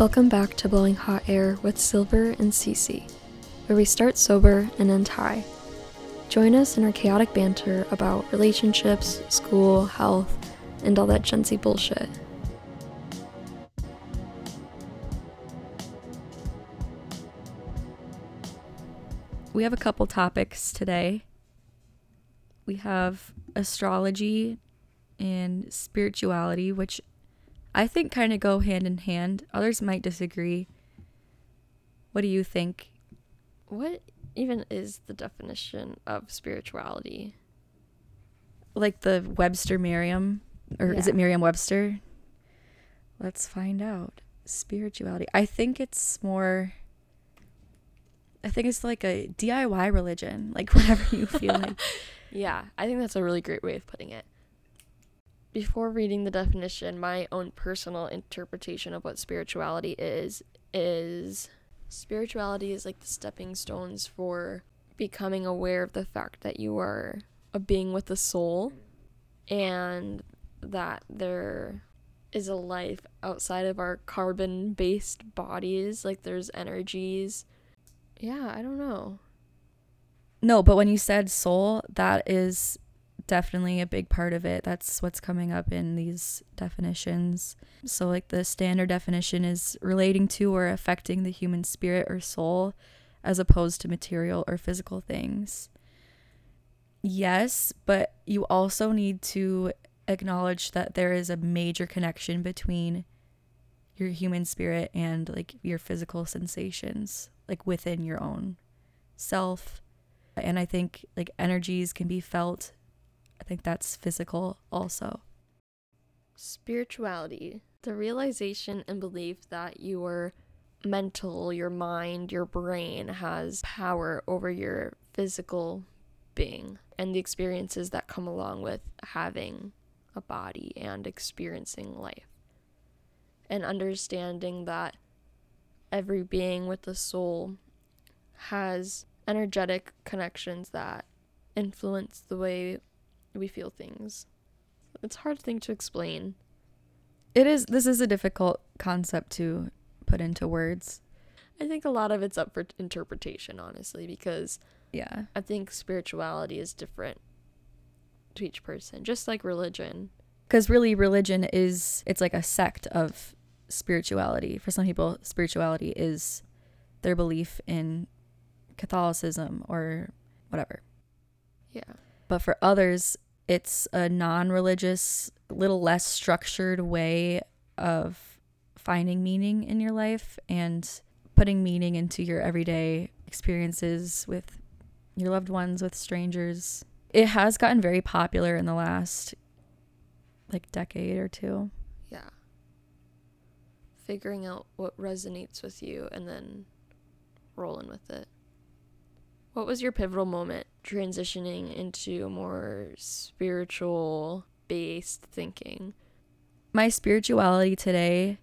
Welcome back to Blowing Hot Air with Silver and Cece, where we start sober and end high. Join us in our chaotic banter about relationships, school, health, and all that Gen Z bullshit. We have a couple topics today. We have astrology and spirituality, which I think kind of go hand in hand. Others might disagree. What do you think? What even is the definition of spirituality? Like the Webster Merriam, or is it Yeah. Merriam Webster? Let's find out. Spirituality. I think it's more. I think it's like a DIY religion, like whatever you feel like. Yeah, I think that's a really great way of putting it. Before reading the definition, my own personal interpretation of what spirituality is is spirituality is like the stepping stones for becoming aware of the fact that you are a being with a soul and that there is a life outside of our carbon based bodies like there's energies. Yeah i don't know. No, but when you said soul, that is definitely a big part of it. That's what's coming up in these definitions. So, like, the standard definition is relating to or affecting the human spirit or soul as opposed to material or physical things. Yes, but you also need to acknowledge that there is a major connection between your human spirit and like your physical sensations, like within your own self and I think like energies can be felt. I think that's physical also. Spirituality, the realization and belief that your mental, your mind, your brain has power over your physical being and the experiences that come along with having a body and experiencing life. And understanding that every being with a soul has energetic connections that influence the way we feel things. It's a hard thing to explain. It is this is a difficult concept to put into words. I think a lot of it's up for interpretation, honestly, because Yeah. I think spirituality is different to each person, just like religion. Cuz really religion is it's like a sect of spirituality. For some people spirituality is their belief in Catholicism or whatever. Yeah. But for others, it's a non religious, little less structured way of finding meaning in your life and putting meaning into your everyday experiences with your loved ones, with strangers. It has gotten very popular in the last like decade or two. Yeah. Figuring out what resonates with you and then rolling with it. What was your pivotal moment transitioning into a more spiritual based thinking? My spirituality today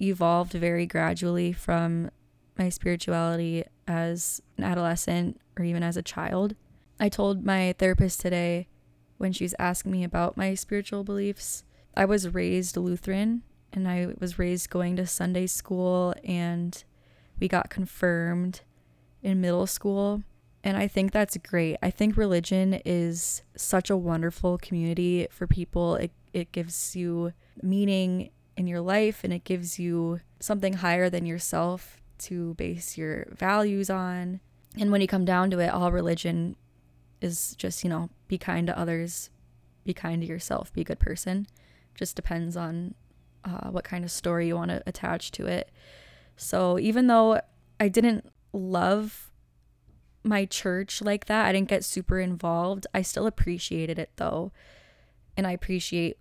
evolved very gradually from my spirituality as an adolescent or even as a child. I told my therapist today when she was asking me about my spiritual beliefs, I was raised Lutheran and I was raised going to Sunday school and we got confirmed in middle school. And I think that's great. I think religion is such a wonderful community for people. It, it gives you meaning in your life and it gives you something higher than yourself to base your values on. And when you come down to it, all religion is just, you know, be kind to others, be kind to yourself, be a good person. Just depends on uh, what kind of story you want to attach to it. So even though I didn't love my church like that, I didn't get super involved, I still appreciated it though. And I appreciate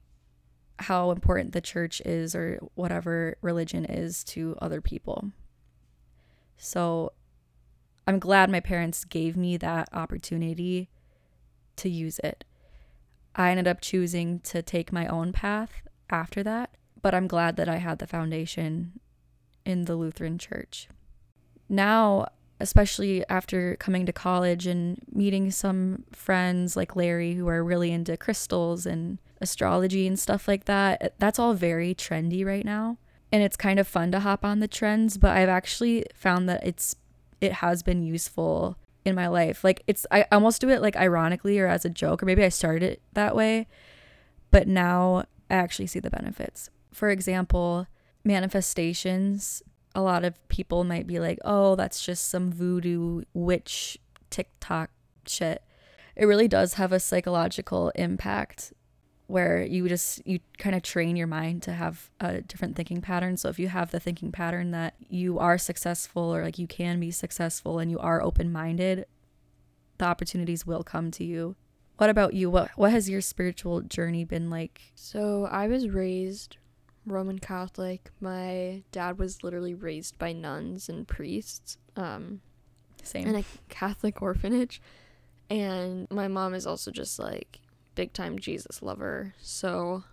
how important the church is or whatever religion is to other people. So I'm glad my parents gave me that opportunity to use it. I ended up choosing to take my own path after that, but I'm glad that I had the foundation in the Lutheran church. Now, especially after coming to college and meeting some friends like Larry who are really into crystals and astrology and stuff like that, that's all very trendy right now. and it's kind of fun to hop on the trends, but I've actually found that it's it has been useful in my life. Like it's I almost do it like ironically or as a joke or maybe I started it that way, but now I actually see the benefits. For example, manifestations, a lot of people might be like, "Oh, that's just some voodoo witch TikTok shit." It really does have a psychological impact where you just you kind of train your mind to have a different thinking pattern. So if you have the thinking pattern that you are successful or like you can be successful and you are open-minded, the opportunities will come to you. What about you? What what has your spiritual journey been like? So I was raised Roman Catholic. My dad was literally raised by nuns and priests. Um Same. in a Catholic orphanage. And my mom is also just like big time Jesus lover. So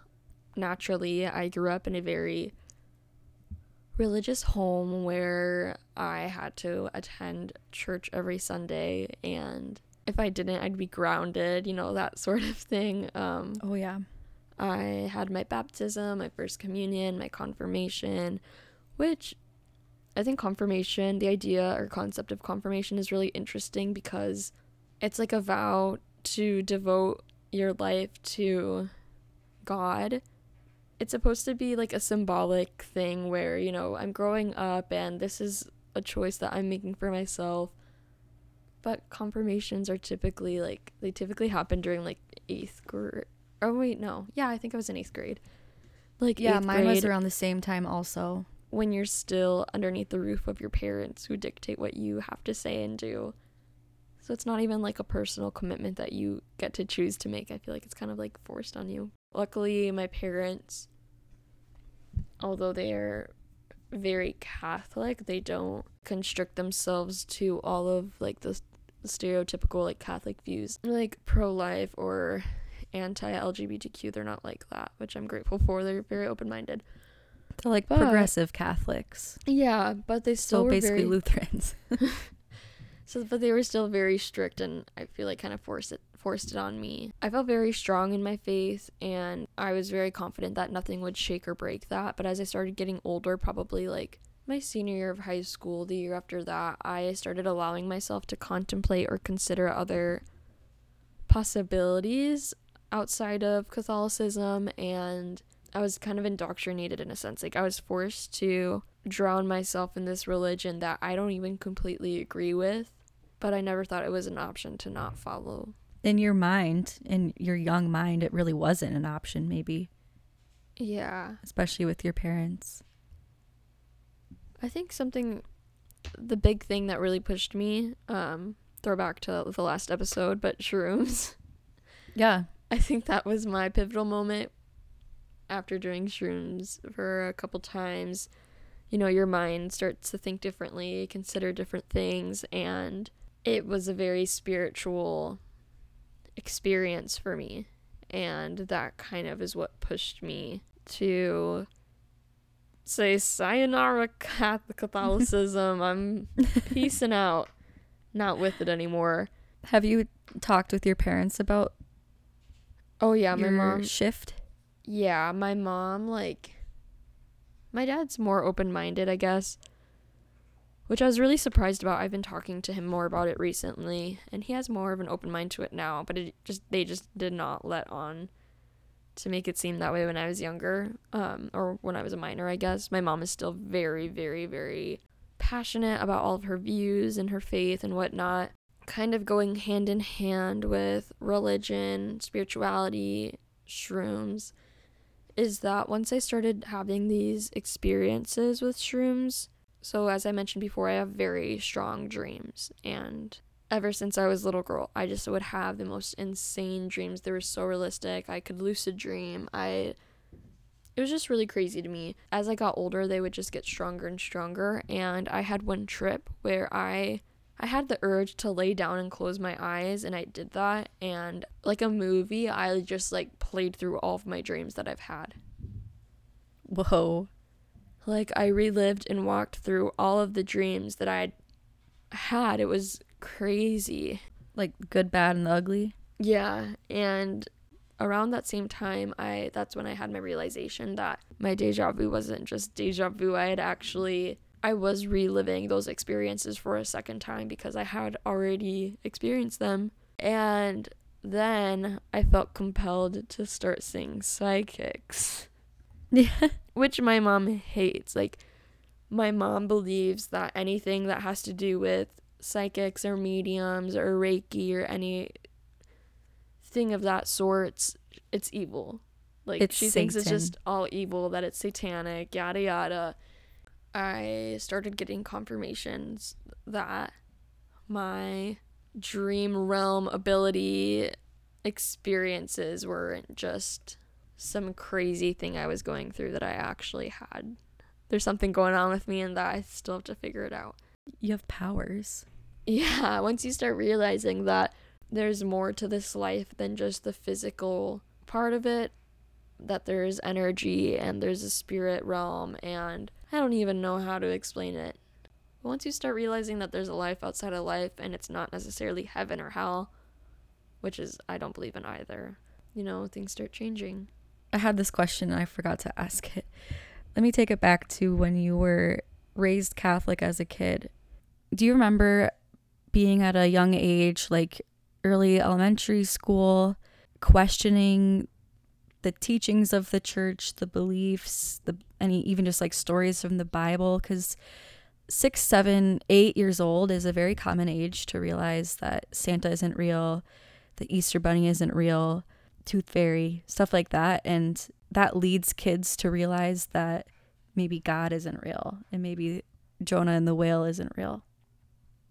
naturally, I grew up in a very religious home where I had to attend church every Sunday and if I didn't, I'd be grounded, you know, that sort of thing. Um, oh yeah. I had my baptism, my first communion, my confirmation, which I think confirmation, the idea or concept of confirmation is really interesting because it's like a vow to devote your life to God. It's supposed to be like a symbolic thing where, you know, I'm growing up and this is a choice that I'm making for myself. But confirmations are typically like, they typically happen during like eighth grade. Oh, wait, no. Yeah, I think I was in eighth grade. Like, Yeah, mine was around the same time also. when you're still underneath the roof of your parents who dictate what you have to say and do. So it's not even like a personal commitment that you get to choose to make. I feel like it's kind of like forced on you. Luckily, my parents, although they are very Catholic, they don't constrict themselves to all of like the stereotypical like Catholic views, like pro life or anti LGBTQ. They're not like that, which I'm grateful for. They're very open minded. They're like But- progressive Catholics. Yeah, but they still So were basically very, Lutherans. So, but they were still very strict, and I feel like kind of forced it forced it on me. I felt very strong in my faith, and I was very confident that nothing would shake or break that. But as I started getting older, probably like my senior year of high school, the year after that, I started allowing myself to contemplate or consider other possibilities outside of Catholicism, and I was kind of indoctrinated in a sense. Like I was forced to drown myself in this religion that I don't even completely agree with, but I never thought it was an option to not follow. In your mind, in your young mind, it really wasn't an option, maybe, Yeah. especially with your parents. I think something the big thing that really pushed me, um, throwback to the last episode, but shrooms. Yeah. I think that was my pivotal moment after doing shrooms for a couple times. You know, your mind starts to think differently, consider different things, and it was a very spiritual experience for me. And that kind of is what pushed me to say sayonara Catholicism. I'm peacing out, not with it anymore. Have you talked with your parents about Oh yeah, my mom shift? Yeah, my mom like my dad's more open-minded, I guess. Which I was really surprised about. I've been talking to him more about it recently, and he has more of an open mind to it now, but it just they just did not let on to make it seem that way when I was younger, um or when I was a minor, I guess. My mom is still very very very passionate about all of her views and her faith and whatnot, kind of going hand in hand with religion, spirituality, shrooms is that once I started having these experiences with shrooms, so as I mentioned before, I have very strong dreams. And ever since I was a little girl, I just would have the most insane dreams. They were so realistic. I could lucid dream. I it was just really crazy to me. As I got older, they would just get stronger and stronger. And I had one trip where I I had the urge to lay down and close my eyes, and I did that. And like a movie, I just like played through all of my dreams that I've had. Whoa. Like I relived and walked through all of the dreams that I had. It was crazy. Like good, bad, and ugly? Yeah, and around that same time, I that's when I had my realization that my deja vu wasn't just deja vu. I had actually I was reliving those experiences for a second time because I had already experienced them. And then I felt compelled to start seeing psychics. Yeah. Which my mom hates. Like my mom believes that anything that has to do with psychics or mediums or reiki or any thing of that sort, it's evil. Like It's she thinks it's just all evil, that it's satanic, yada yada. I started getting confirmations that my dream realm ability experiences weren't just some crazy thing I was going through that I actually had. There's something going on with me and that I still have to figure it out. You have powers. Yeah, once you start realizing that there's more to this life than just the physical part of it, that there's energy and there's a spirit realm, and I don't even know how to explain it. Once you start realizing that there's a life outside of life and it's not necessarily heaven or hell, which is, I don't believe in either, you know, things start changing. I had this question and I forgot to ask it. Let me take it back to when you were raised Catholic as a kid. Do you remember being at a young age, like early elementary school, questioning the teachings of the church, the beliefs, the any even just like stories from the Bible? Because six, seven, eight years old is a very common age to realize that Santa isn't real, the Easter Bunny isn't real, Tooth Fairy, stuff like that. And that leads kids to realize that maybe God isn't real and maybe Jonah and the whale isn't real.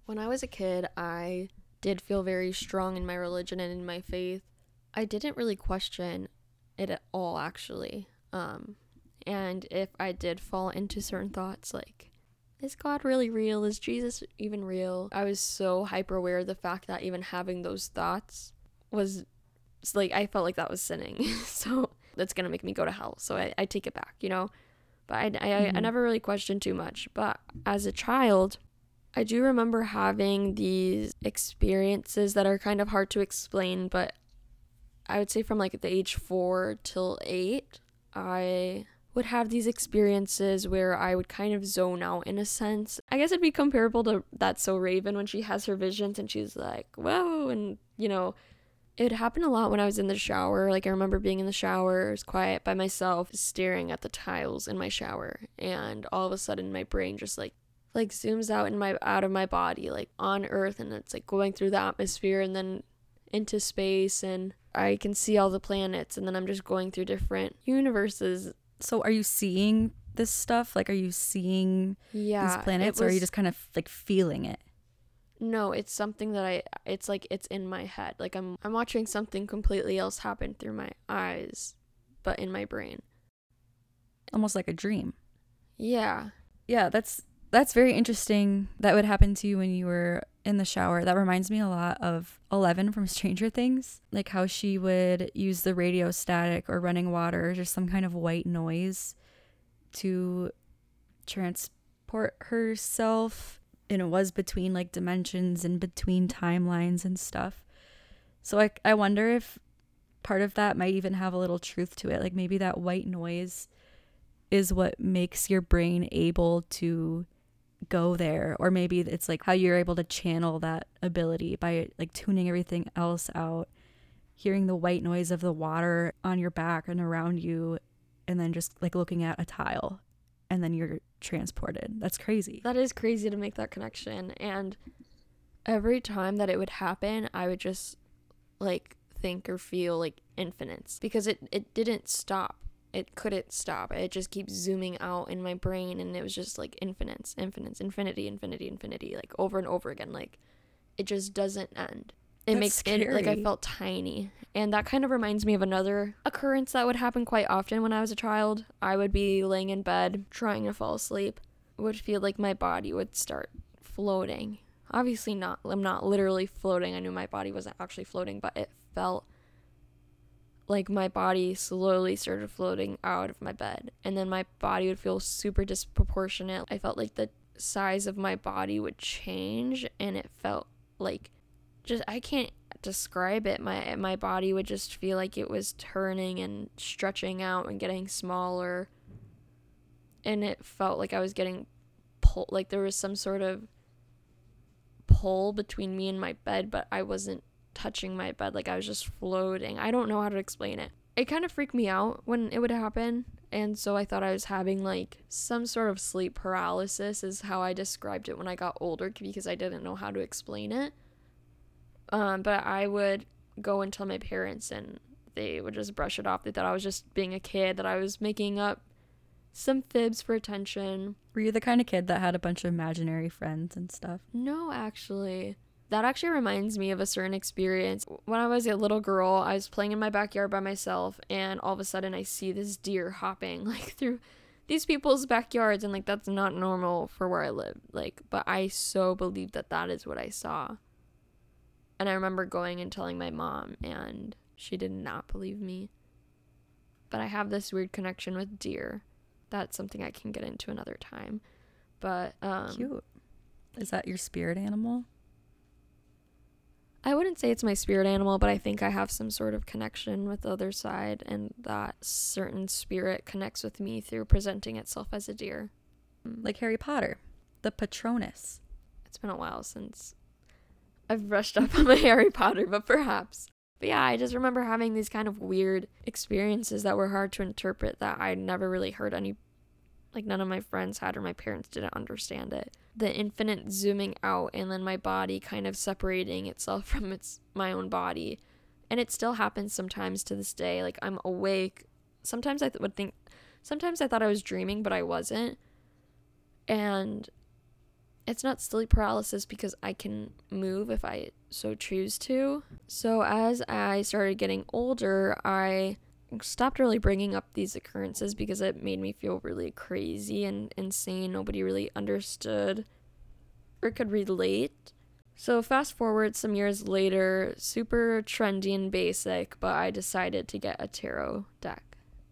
When I was a kid, I did feel very strong in my religion and in my faith. I didn't really question it at all, actually. Um, and if I did fall into certain thoughts, like, is God really real? Is Jesus even real? I was so hyper aware of the fact that even having those thoughts was like I felt like that was sinning. so that's gonna make me go to hell. So I, I take it back, you know. But I, I, I Mhm. never really questioned too much. But as a child, I do remember having these experiences that are kind of hard to explain, but I would say from like the age four till eight, I would have these experiences where I would kind of zone out in a sense. I guess it'd be comparable to that So Raven when she has her visions and she's like, whoa, and you know, it happened a lot when I was in the shower. Like I remember being in the shower, was quiet by myself, staring at the tiles in my shower, and all of a sudden my brain just like like zooms out in my out of my body, like on Earth, and it's like going through the atmosphere and then into space, and I can see all the planets, and then I'm just going through different universes. So are you seeing this stuff? Like are you seeing Yeah, these planets it or are you just kind of like feeling it? No, it's something that I it's like it's in my head. Like I'm I'm watching something completely else happen through my eyes, but in my brain. Almost like a dream. Yeah. Yeah, that's that's very interesting. That would happen to you when you were in the shower. That reminds me a lot of Eleven from Stranger Things, like how she would use the radio static or running water or just some kind of white noise to transport herself. And it was between like dimensions and between timelines and stuff. So I I wonder if part of that might even have a little truth to it. Like maybe that white noise is what makes your brain able to go there or maybe it's like how you're able to channel that ability by like tuning everything else out hearing the white noise of the water on your back and around you and then just like looking at a tile and then you're transported that's crazy That is crazy to make that connection. And every time that it would happen, I would just like think or feel like infinites because it, it didn't stop. It couldn't stop. It just keeps zooming out in my brain and it was just like infinites, infinites, infinity, infinity, infinity, like over and over again. Like it just doesn't end. It That's makes it like I felt tiny. And that kind of reminds me of another occurrence that would happen quite often when I was a child. I would be laying in bed trying to fall asleep would feel like my body would start floating. Obviously not I'm not literally floating. I knew my body wasn't actually floating, but it felt like my body slowly started floating out of my bed. And then my body would feel super disproportionate. I felt like the size of my body would change and it felt like just I can't describe it. My my body would just feel like it was turning and stretching out and getting smaller. And it felt like I was getting pulled like there was some sort of pull between me and my bed, but I wasn't touching my bed like I was just floating. I don't know how to explain it. It kind of freaked me out when it would happen and so I thought I was having like some sort of sleep paralysis, is how I described it when I got older because I didn't know how to explain it. Um, but I would go and tell my parents, and they would just brush it off. They thought I was just being a kid, that I was making up some fibs for attention. Were you the kind of kid that had a bunch of imaginary friends and stuff? No, actually. That actually reminds me of a certain experience. When I was a little girl, I was playing in my backyard by myself, and all of a sudden I see this deer hopping like through these people's backyards, and like that's not normal for where I live. Like, but I so believe that that is what I saw. And I remember going and telling my mom, and she did not believe me. But I have this weird connection with deer. That's something I can get into another time. But um, cute. Is that your spirit animal? I wouldn't say it's my spirit animal, but I think I have some sort of connection with the other side, and that certain spirit connects with me through presenting itself as a deer. Mm. Like Harry Potter, the Patronus. It's been a while since I've brushed up on my Harry Potter, but perhaps. But yeah, I just remember having these kind of weird experiences that were hard to interpret that I never really heard any like none of my friends had or my parents didn't understand it. The infinite zooming out and then my body kind of separating itself from its my own body. And it still happens sometimes to this day. Like i'm awake. Sometimes i th- would think sometimes i thought i was dreaming but i wasn't. And it's not sleep paralysis because i can move if i so choose to. So as i started getting older i stopped really bringing up these occurrences because it made me feel really crazy and insane. Nobody really understood or could relate. So, fast forward some years later, super trendy and basic, but I decided to get a tarot deck.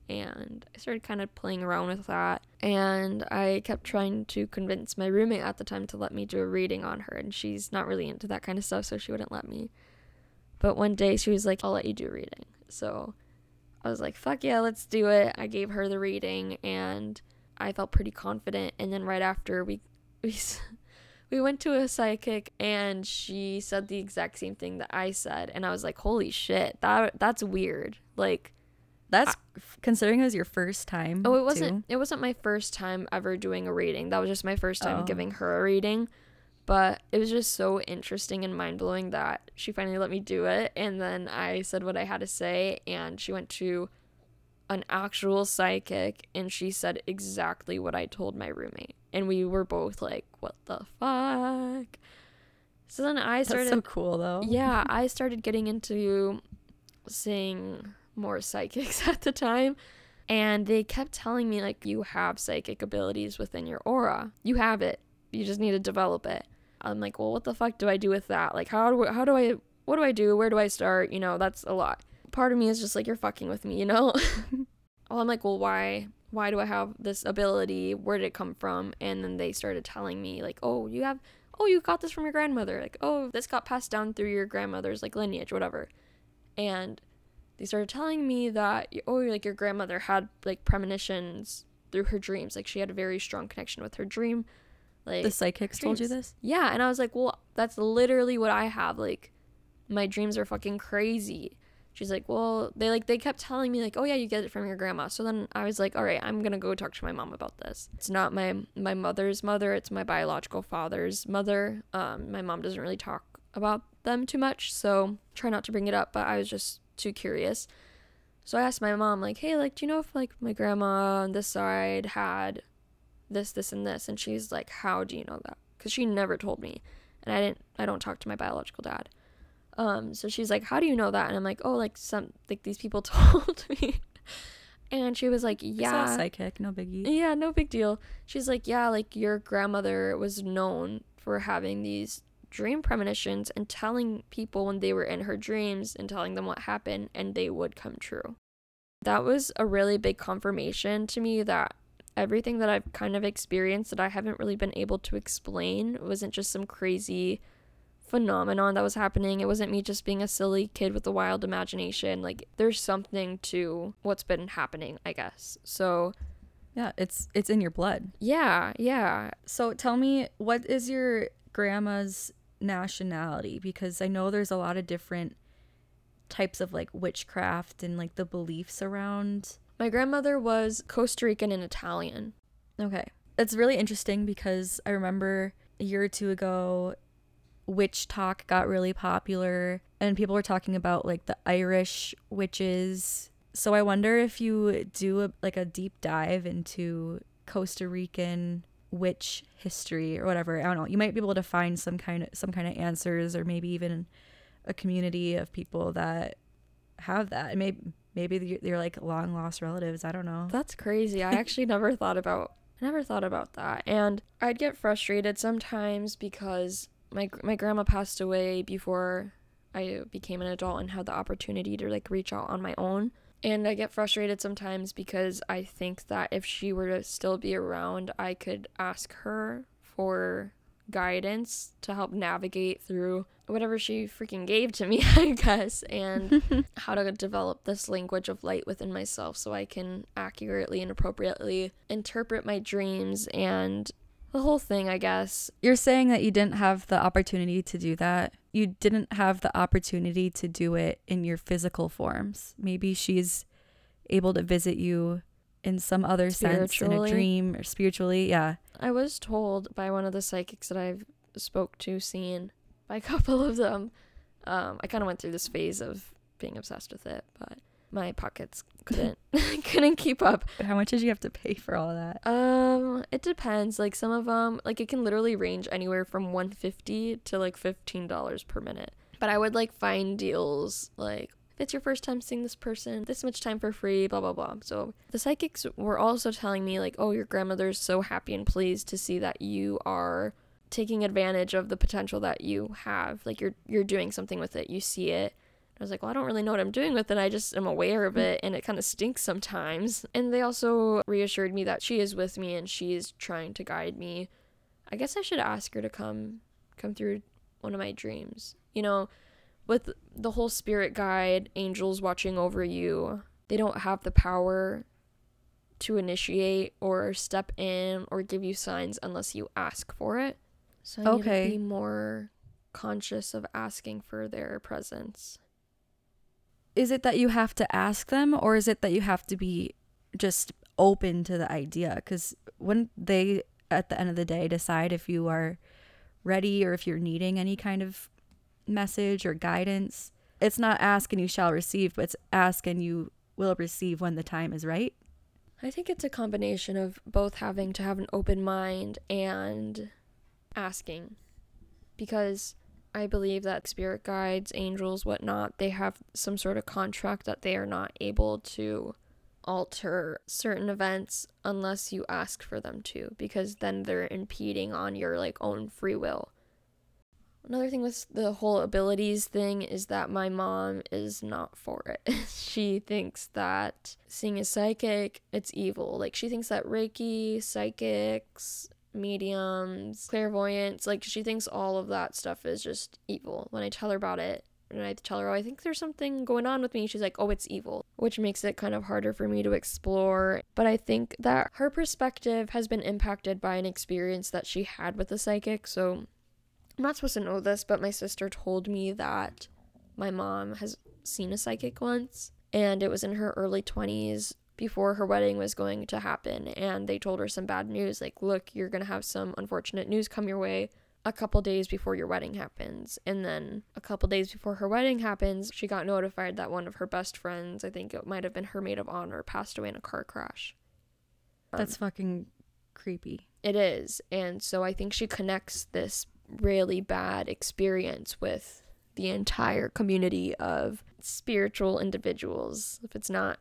And I started kind of playing around with that. And I kept trying to convince my roommate at the time to let me do a reading on her. And she's not really into that kind of stuff, so she wouldn't let me. But one day she was like, I'll let you do a reading. So I was like, fuck yeah, let's do it. I gave her the reading and I felt pretty confident. And then right after we, we, we went to a psychic and she said the exact same thing that I said. And I was like, holy shit, that that's weird. Like, that's I, considering it was your first time. Oh, it wasn't. Too. It wasn't my first time ever doing a reading. That was just my first time oh. giving her a reading. But it was just so interesting and mind blowing that she finally let me do it. And then I said what I had to say, and she went to an actual psychic and she said exactly what I told my roommate. And we were both like, what the fuck? So then I started. That's so cool, though. Yeah, I started getting into seeing more psychics at the time. And they kept telling me, like, you have psychic abilities within your aura. You have it. You just need to develop it. I'm like, well, what the fuck do I do with that? Like, how do how do I what do I do? Where do I start? You know, that's a lot. Part of me is just like, you're fucking with me, you know. well, I'm like, well, why? Why do I have this ability? Where did it come from? And then they started telling me like, oh, you have, oh, you got this from your grandmother. Like, oh, this got passed down through your grandmother's like lineage, whatever. And they started telling me that oh, like your grandmother had like premonitions through her dreams. Like she had a very strong connection with her dream like the psychics dreams. told you this? Yeah, and I was like, well, that's literally what I have. Like, my dreams are fucking crazy. She's like, well, they like they kept telling me like, oh yeah, you get it from your grandma. So then I was like, all right, I'm gonna go talk to my mom about this. It's not my my mother's mother. It's my biological father's mother. Um, my mom doesn't really talk about them too much, so try not to bring it up. But I was just too curious. So I asked my mom like, hey, like, do you know if like my grandma on this side had this, this, and this. And she's like, How do you know that? Because she never told me. And I didn't, I don't talk to my biological dad. Um, so she's like, How do you know that? And I'm like, Oh, like some, like these people told me. and she was like, Yeah. psychic, no biggie. Yeah, no big deal. She's like, Yeah, like your grandmother was known for having these dream premonitions and telling people when they were in her dreams and telling them what happened and they would come true. That was a really big confirmation to me that everything that I've kind of experienced that I haven't really been able to explain wasn't just some crazy phenomenon that was happening. It wasn't me just being a silly kid with a wild imagination. Like there's something to what's been happening, I guess. So Yeah, it's it's in your blood. yeah, yeah. So tell me, what is your grandma's nationality? Because I know there's a lot of different types of like witchcraft and like the beliefs around. My grandmother was Costa Rican and Italian. Okay. It's really interesting because I remember a year or two ago, witch talk got really popular and people were talking about like the Irish witches. So I wonder if you do a, like a deep dive into Costa Rican witch history or whatever. I don't know. You might be able to find some kind of some kind of answers or maybe even a community of people that have that. And maybe maybe they're- like long lost relatives. I don't know. That's crazy. I actually never thought about I never thought about that. And I'd get frustrated sometimes because my my grandma passed away before I became an adult and had the opportunity to like reach out on my own. And I get frustrated sometimes because I think that if she were to still be around, I could ask her for guidance to help navigate through whatever she freaking gave to me, I guess, and how to develop this language of light within myself so I can accurately and appropriately interpret my dreams and the whole thing, I guess. You're saying that you didn't have the opportunity to do that. You didn't have the opportunity to do it in your physical forms. Maybe she's able to visit you in some other sense in a dream or spiritually. Yeah. I was told by one of the psychics that I've spoke to, seen by a couple of them. Um, I kind of went through this phase of being obsessed with it, but my pockets couldn't couldn't keep up. How much did you have to pay for all that? Um, it depends. Like some of them, like it can literally range anywhere from 150 to like $15 per minute. But I would like find deals like if it's your first time seeing this person, this much time for free, blah blah blah. So the psychics were also telling me like, "Oh, your grandmother's so happy and pleased to see that you are taking advantage of the potential that you have. Like you're you're doing something with it. You see it." I was like, well, I don't really know what I'm doing with it. I just am aware of it and it kind of stinks sometimes. And they also reassured me that she is with me and she is trying to guide me. I guess I should ask her to come come through one of my dreams. You know, with the whole spirit guide, angels watching over you, they don't have the power to initiate or step in or give you signs unless you ask for it. So I Okay. need to be more conscious of asking for their presence. Is it that you have to ask them or is it that you have to be just open to the idea? Because when they, at the end of the day, decide if you are ready or if you're needing any kind of message or guidance, it's not ask and you shall receive, but it's ask and you will receive when the time is right. I think it's a combination of both having to have an open mind and asking. Because I believe that spirit guides, angels, whatnot, they have some sort of contract that they are not able to alter certain events unless you ask for them to, because then they're impeding on your like own free will. Another thing with the whole abilities thing is that my mom is not for it. she thinks that seeing a psychic, it's evil. Like she thinks that Reiki, psychics, mediums, clairvoyance, like she thinks all of that stuff is just evil. When I tell her about it, and I tell her, oh, I think there's something going on with me, she's like, oh, it's evil, which makes it kind of harder for me to explore. But I think that her perspective has been impacted by an experience that she had with a psychic. So I'm not supposed to know this, but my sister told me that my mom has seen a psychic once, and it was in her early 20s before her wedding was going to happen. And they told her some bad news like, look, you're going to have some unfortunate news come your way a couple days before your wedding happens. And then a couple days before her wedding happens, she got notified that one of her best friends, I think it might have been her maid of honor, passed away in a car crash. Um, That's fucking creepy. it is. And so I think she connects this really bad experience with the entire community of spiritual individuals. If it's not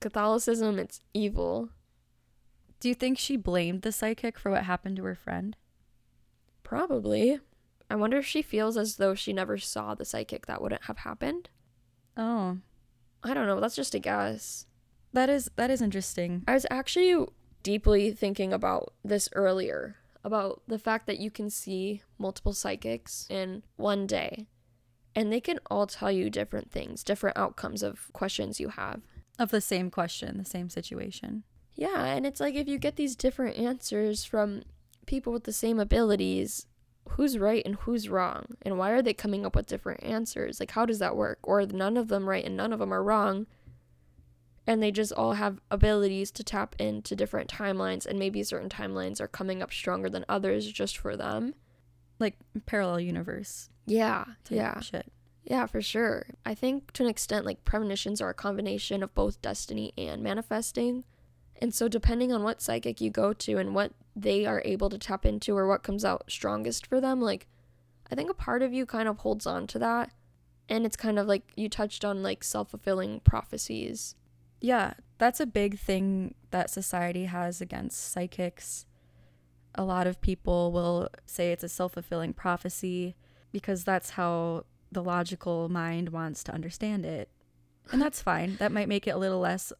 Catholicism, it's evil. Do you think she blamed the psychic for what happened to her friend? Probably. I wonder if she feels as though she never saw the psychic that wouldn't have happened. Oh, I don't know. That's just a guess. that is that is interesting. I was actually deeply thinking about this earlier. About the fact that you can see multiple psychics in one day and they can all tell you different things, different outcomes of questions you have. Of the same question, the same situation. Yeah, and it's like if you get these different answers from people with the same abilities, who's right and who's wrong? And why are they coming up with different answers? Like, how does that work? Or none of them right and none of them are wrong. And they just all have abilities to tap into different timelines, and maybe certain timelines are coming up stronger than others just for them. Like parallel universe. Yeah, yeah. Shit. Yeah, for sure. I think to an extent, like premonitions are a combination of both destiny and manifesting. And so, depending on what psychic you go to and what they are able to tap into or what comes out strongest for them, like, I think a part of you kind of holds on to that. And it's kind of like you touched on, like, self fulfilling prophecies. Yeah, that's a big thing that society has against psychics. A lot of people will say it's a self fulfilling prophecy because that's how the logical mind wants to understand it. And that's fine. That might make it a little less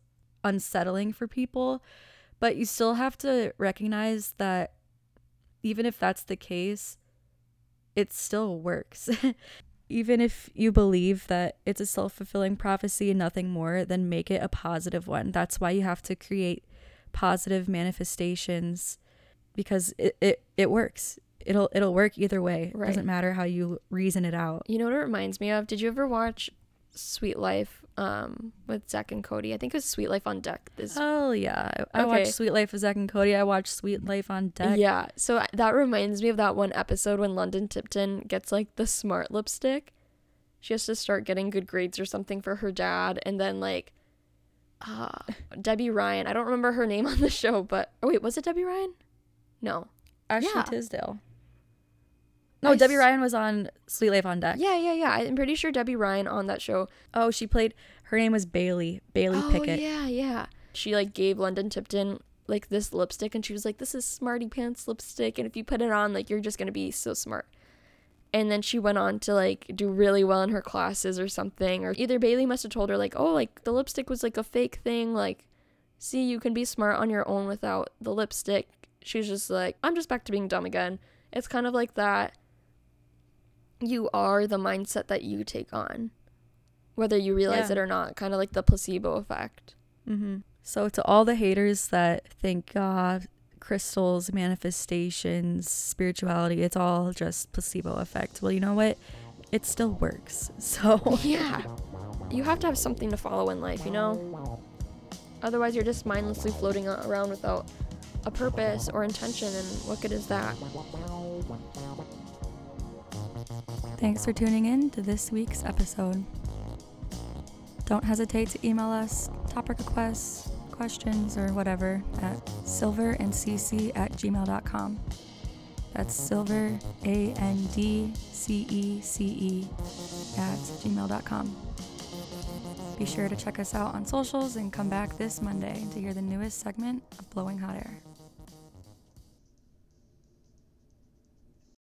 unsettling for people, but you still have to recognize that even if that's the case, it still works. even if you believe that it's a self fulfilling prophecy and nothing more, then make it a positive one. That's why you have to create positive manifestations because it, it, it works it'll it'll work either way. Right. It doesn't matter how you reason it out. You know what it reminds me of? Did you ever watch Suite Life um with Zack and Cody? I think it was Suite Life on Deck. This Oh yeah. I, okay. watched Suite Life with Zach and Cody. I watched Suite Life on Deck. Yeah. So that reminds me of that one episode when London Tipton gets like the smart lipstick. She has to start getting good grades or something for her dad and then like uh Debby Ryan. I don't remember her name on the show, but oh wait, was it Debby Ryan? No. Ashley yeah. Tisdale. No, I Debby s- Ryan was on Suite Life on Deck. Yeah, yeah, yeah. I'm pretty sure Debby Ryan on that show. Oh, she played. Her name was Bailey. Bailey oh, Pickett. yeah, yeah. She like gave London Tipton like this lipstick, and she was like, "This is Smarty Pants lipstick, and if you put it on, like you're just gonna be so smart." And then she went on to like do really well in her classes or something, or either Bailey must have told her like, "Oh, like the lipstick was like a fake thing, like." See, you can be smart on your own without the lipstick. She's just like, I'm just back to being dumb again. It's kind of like that you are the mindset that you take on, whether you realize yeah. it or not, kind of like the placebo effect. Mm-hmm. So, to all the haters that think uh, crystals, manifestations, spirituality, it's all just placebo effect. Well, you know what? It still works. So, yeah. You have to have something to follow in life, you know? Otherwise, you're just mindlessly floating around without a purpose or intention, and what good is that? Thanks for tuning in to this week's episode. Don't hesitate to email us topic requests, questions, or whatever at silverandcece at gmail.com. That's silver, A N D C E C E, at gmail.com. Be sure to check us out on socials and come back this Monday to hear the newest segment of Blowing Hot Air.